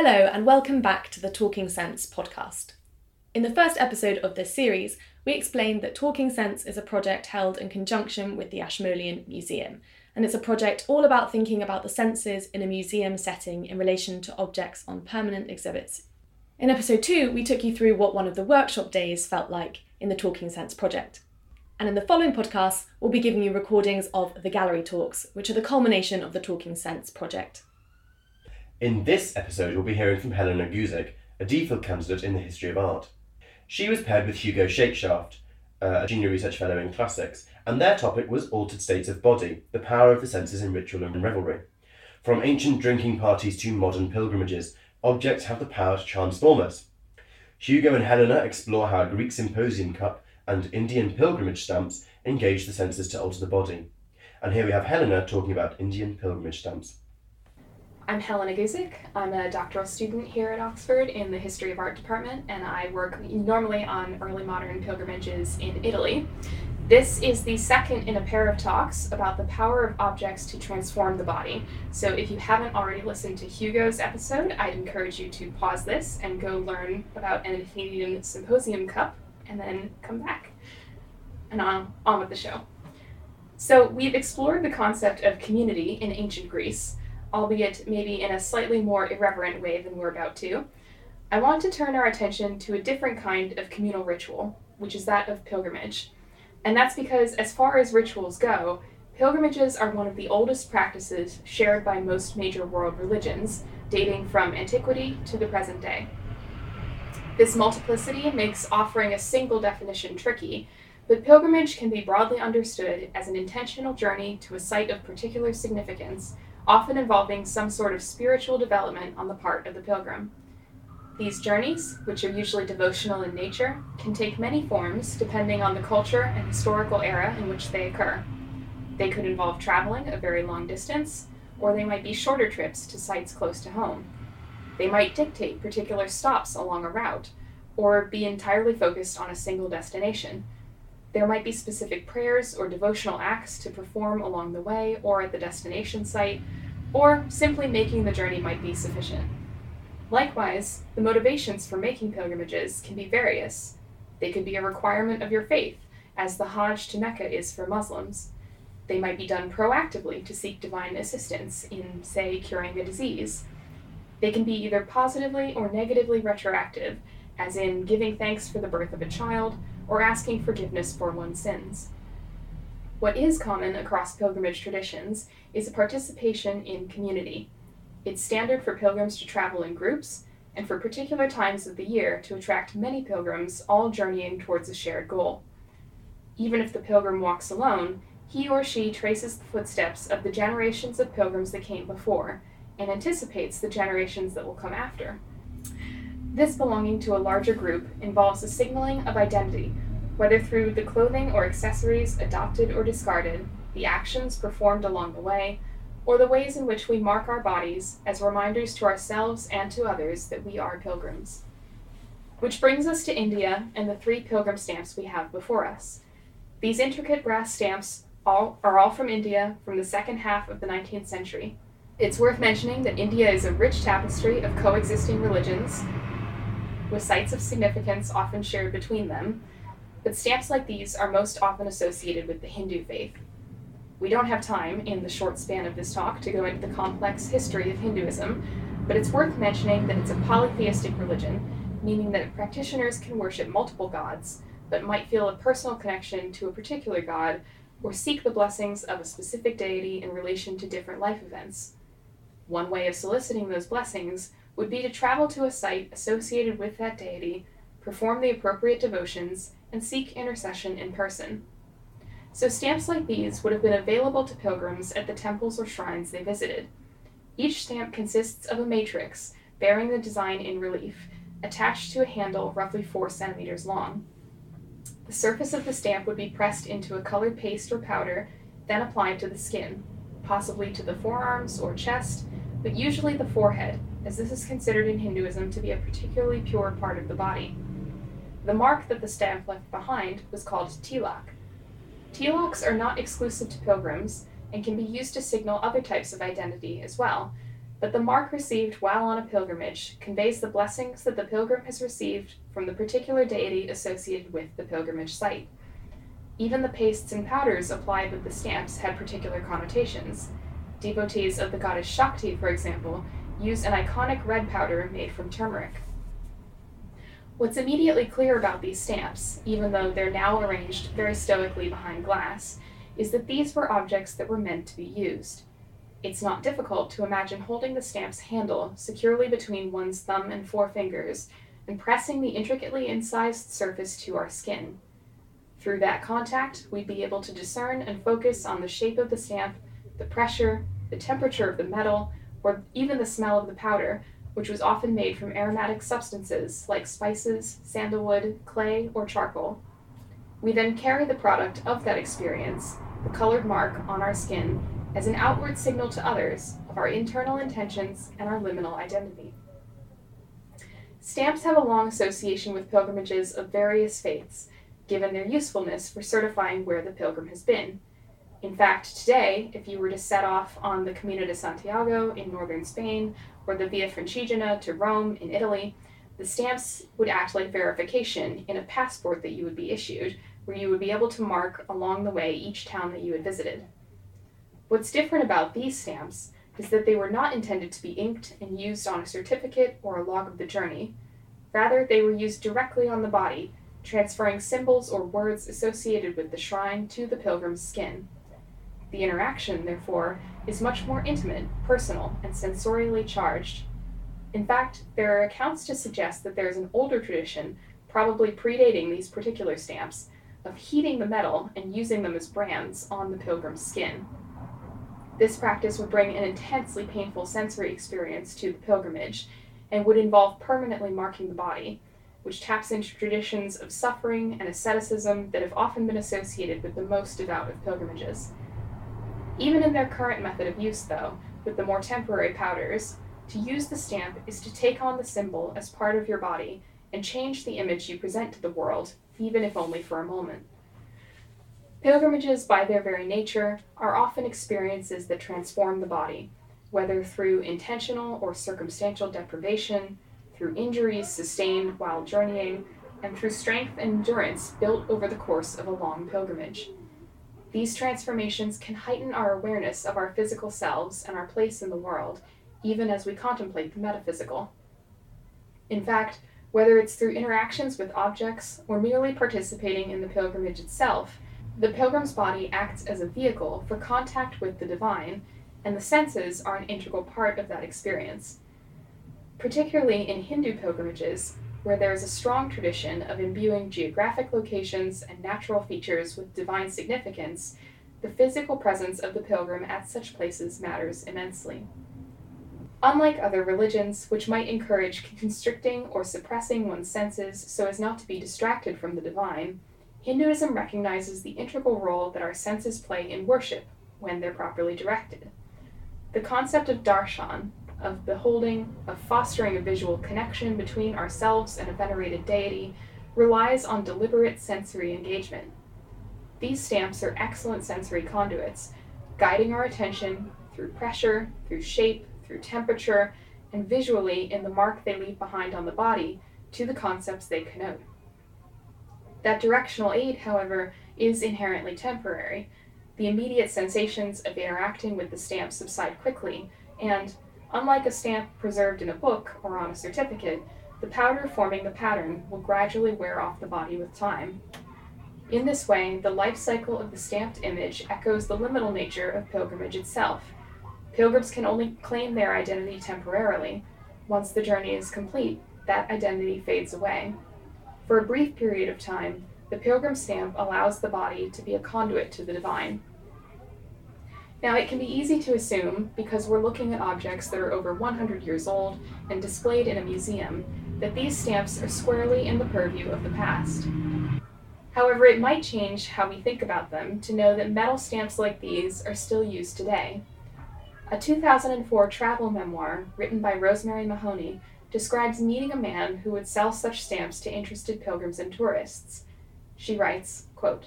Hello, and welcome back to the Talking Sense podcast. In the first episode of this series, we explained that Talking Sense is a project held in conjunction with the Ashmolean Museum, and it's a project all about thinking about the senses in a museum setting in relation to objects on permanent exhibits. In episode 2, we took you through what one of the workshop days felt like in the Talking Sense project. And in the following podcasts, we'll be giving you recordings of the gallery talks, which are the culmination of the Talking Sense project. In this episode, we'll be hearing from Helena Guzik, a DPhil candidate in the history of art. She was paired with Hugo Shakeshaft, uh, a junior research fellow in classics, and their topic was altered states of body, the power of the senses in ritual and revelry. From ancient drinking parties to modern pilgrimages, objects have the power to transform us. Hugo and Helena explore how a Greek symposium cup and Indian pilgrimage stamps engage the senses to alter the body. And here we have Helena talking about Indian pilgrimage stamps. I'm Helena Guzik. I'm a doctoral student here at Oxford in the History of Art department, and I work normally on early modern pilgrimages in Italy. This is the second in a pair of talks about the power of objects to transform the body. So, if you haven't already listened to Hugo's episode, I'd encourage you to pause this and go learn about an Athenian symposium cup and then come back. And on, on with the show. So, we've explored the concept of community in ancient Greece albeit maybe in a slightly more irreverent way than we're about to, I want to turn our attention to a different kind of communal ritual, which is that of pilgrimage. And that's because, as far as rituals go, pilgrimages are one of the oldest practices shared by most major world religions, dating from antiquity to the present day. This multiplicity makes offering a single definition tricky, but pilgrimage can be broadly understood as an intentional journey to a site of particular significance often involving some sort of spiritual development on the part of the pilgrim. These journeys, which are usually devotional in nature, can take many forms depending on the culture and historical era in which they occur. They could involve traveling a very long distance, or they might be shorter trips to sites close to home. They might dictate particular stops along a route, or be entirely focused on a single destination. There might be specific prayers or devotional acts to perform along the way or at the destination site, or simply making the journey might be sufficient. Likewise, the motivations for making pilgrimages can be various. They could be a requirement of your faith, as the Hajj to Mecca is for Muslims. They might be done proactively to seek divine assistance in, say, curing a disease. They can be either positively or negatively retroactive, as in giving thanks for the birth of a child or asking forgiveness for one's sins. What is common across pilgrimage traditions is a participation in community. It's standard for pilgrims to travel in groups, and for particular times of the year to attract many pilgrims, all journeying towards a shared goal. Even if the pilgrim walks alone, he or she traces the footsteps of the generations of pilgrims that came before, and anticipates the generations that will come after. This belonging to a larger group involves the signaling of identity whether through the clothing or accessories adopted or discarded, the actions performed along the way, or the ways in which we mark our bodies as reminders to ourselves and to others that we are pilgrims. Which brings us to India and the three pilgrim stamps we have before us. These intricate brass stamps all, are all from India from the second half of the 19th century. It's worth mentioning that India is a rich tapestry of coexisting religions, with sites of significance often shared between them, but stamps like these are most often associated with the Hindu faith. We don't have time in the short span of this talk to go into the complex history of Hinduism, but it's worth mentioning that it's a polytheistic religion, meaning that practitioners can worship multiple gods, but might feel a personal connection to a particular god or seek the blessings of a specific deity in relation to different life events. One way of soliciting those blessings would be to travel to a site associated with that deity, perform the appropriate devotions, and seek intercession in person. So, stamps like these would have been available to pilgrims at the temples or shrines they visited. Each stamp consists of a matrix bearing the design in relief, attached to a handle roughly 4 centimeters long. The surface of the stamp would be pressed into a colored paste or powder, then applied to the skin, possibly to the forearms or chest, but usually the forehead, as this is considered in Hinduism to be a particularly pure part of the body. The mark that the stamp left behind was called tilak. Tilaks are not exclusive to pilgrims and can be used to signal other types of identity as well, but the mark received while on a pilgrimage conveys the blessings that the pilgrim has received from the particular deity associated with the pilgrimage site. Even the pastes and powders applied with the stamps had particular connotations. Devotees of the goddess Shakti, for example, use an iconic red powder made from turmeric. What's immediately clear about these stamps, even though they're now arranged very stoically behind glass, is that these were objects that were meant to be used. It's not difficult to imagine holding the stamp's handle securely between one's thumb and four fingers and pressing the intricately incised surface to our skin. Through that contact, we'd be able to discern and focus on the shape of the stamp, the pressure, the temperature of the metal, or even the smell of the powder, which was often made from aromatic substances like spices, sandalwood, clay, or charcoal. We then carry the product of that experience, the colored mark, on our skin as an outward signal to others of our internal intentions and our liminal identity. Stamps have a long association with pilgrimages of various faiths, given their usefulness for certifying where the pilgrim has been. In fact, today, if you were to set off on the Camino de Santiago in northern Spain or the Via Francigena to Rome in Italy, the stamps would act like verification in a passport that you would be issued, where you would be able to mark along the way each town that you had visited. What's different about these stamps is that they were not intended to be inked and used on a certificate or a log of the journey. Rather, they were used directly on the body, transferring symbols or words associated with the shrine to the pilgrim's skin. The interaction, therefore, is much more intimate, personal, and sensorially charged. In fact, there are accounts to suggest that there is an older tradition, probably predating these particular stamps, of heating the metal and using them as brands on the pilgrim's skin. This practice would bring an intensely painful sensory experience to the pilgrimage and would involve permanently marking the body, which taps into traditions of suffering and asceticism that have often been associated with the most devout of pilgrimages. Even in their current method of use, though, with the more temporary powders, to use the stamp is to take on the symbol as part of your body and change the image you present to the world, even if only for a moment. Pilgrimages, by their very nature, are often experiences that transform the body, whether through intentional or circumstantial deprivation, through injuries sustained while journeying, and through strength and endurance built over the course of a long pilgrimage. These transformations can heighten our awareness of our physical selves and our place in the world, even as we contemplate the metaphysical. In fact, whether it's through interactions with objects or merely participating in the pilgrimage itself, the pilgrim's body acts as a vehicle for contact with the divine, and the senses are an integral part of that experience. Particularly in Hindu pilgrimages, where there is a strong tradition of imbuing geographic locations and natural features with divine significance, the physical presence of the pilgrim at such places matters immensely. Unlike other religions, which might encourage constricting or suppressing one's senses so as not to be distracted from the divine, Hinduism recognizes the integral role that our senses play in worship when they're properly directed. The concept of darshan, of beholding, of fostering a visual connection between ourselves and a venerated deity, relies on deliberate sensory engagement. These stamps are excellent sensory conduits, guiding our attention through pressure, through shape, through temperature, and visually in the mark they leave behind on the body to the concepts they connote. That directional aid, however, is inherently temporary. The immediate sensations of interacting with the stamp subside quickly, and, unlike a stamp preserved in a book or on a certificate, the powder forming the pattern will gradually wear off the body with time. In this way, the life cycle of the stamped image echoes the liminal nature of pilgrimage itself. Pilgrims can only claim their identity temporarily. Once the journey is complete, that identity fades away. For a brief period of time, the pilgrim stamp allows the body to be a conduit to the divine. Now, it can be easy to assume, because we're looking at objects that are over 100 years old and displayed in a museum, that these stamps are squarely in the purview of the past. However, it might change how we think about them to know that metal stamps like these are still used today. A 2004 travel memoir written by Rosemary Mahoney describes meeting a man who would sell such stamps to interested pilgrims and tourists. She writes, quote,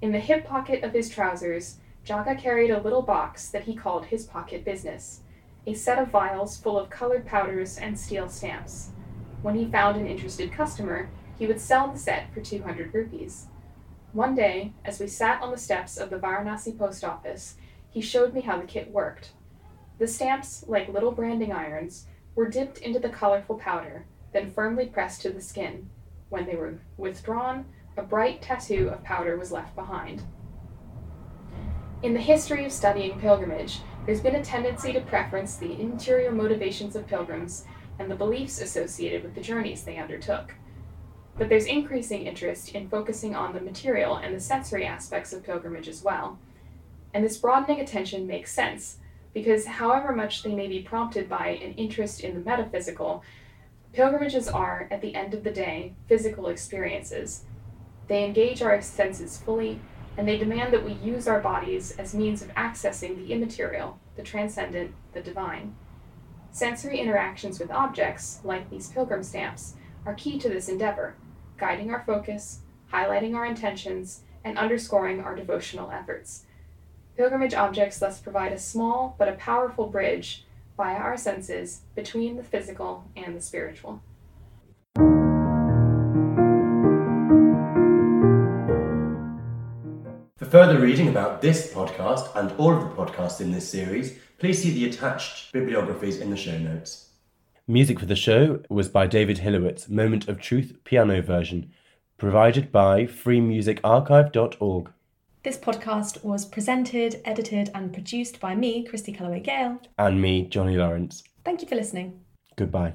In the hip pocket of his trousers, Jaga carried a little box that he called his pocket business. a set of vials full of colored powders and steel stamps. When he found an interested customer, he would sell the set for 200 rupees. One day, as we sat on the steps of the Varanasi post office, he showed me how the kit worked. The stamps, like little branding irons, were dipped into the colorful powder, then firmly pressed to the skin. When they were withdrawn, a bright tattoo of powder was left behind. In the history of studying pilgrimage, there's been a tendency to preference the interior motivations of pilgrims and the beliefs associated with the journeys they undertook. But there's increasing interest in focusing on the material and the sensory aspects of pilgrimage as well. And this broadening attention makes sense, because however much they may be prompted by an interest in the metaphysical, pilgrimages are, at the end of the day, physical experiences. They engage our senses fully and they demand that we use our bodies as means of accessing the immaterial, the transcendent, the divine. Sensory interactions with objects, like these pilgrim stamps, are key to this endeavor, guiding our focus, highlighting our intentions, and underscoring our devotional efforts. Pilgrimage objects thus provide a small but a powerful bridge via our senses between the physical and the spiritual. Further reading about this podcast and all of the podcasts in this series, please see the attached bibliographies in the show notes. Music for the show was by David Hilowitz, Moment of Truth piano version, provided by freemusicarchive.org. This podcast was presented, edited, and produced by me, Christy Calloway Gale. And me, Johnny Lawrence. Thank you for listening. Goodbye.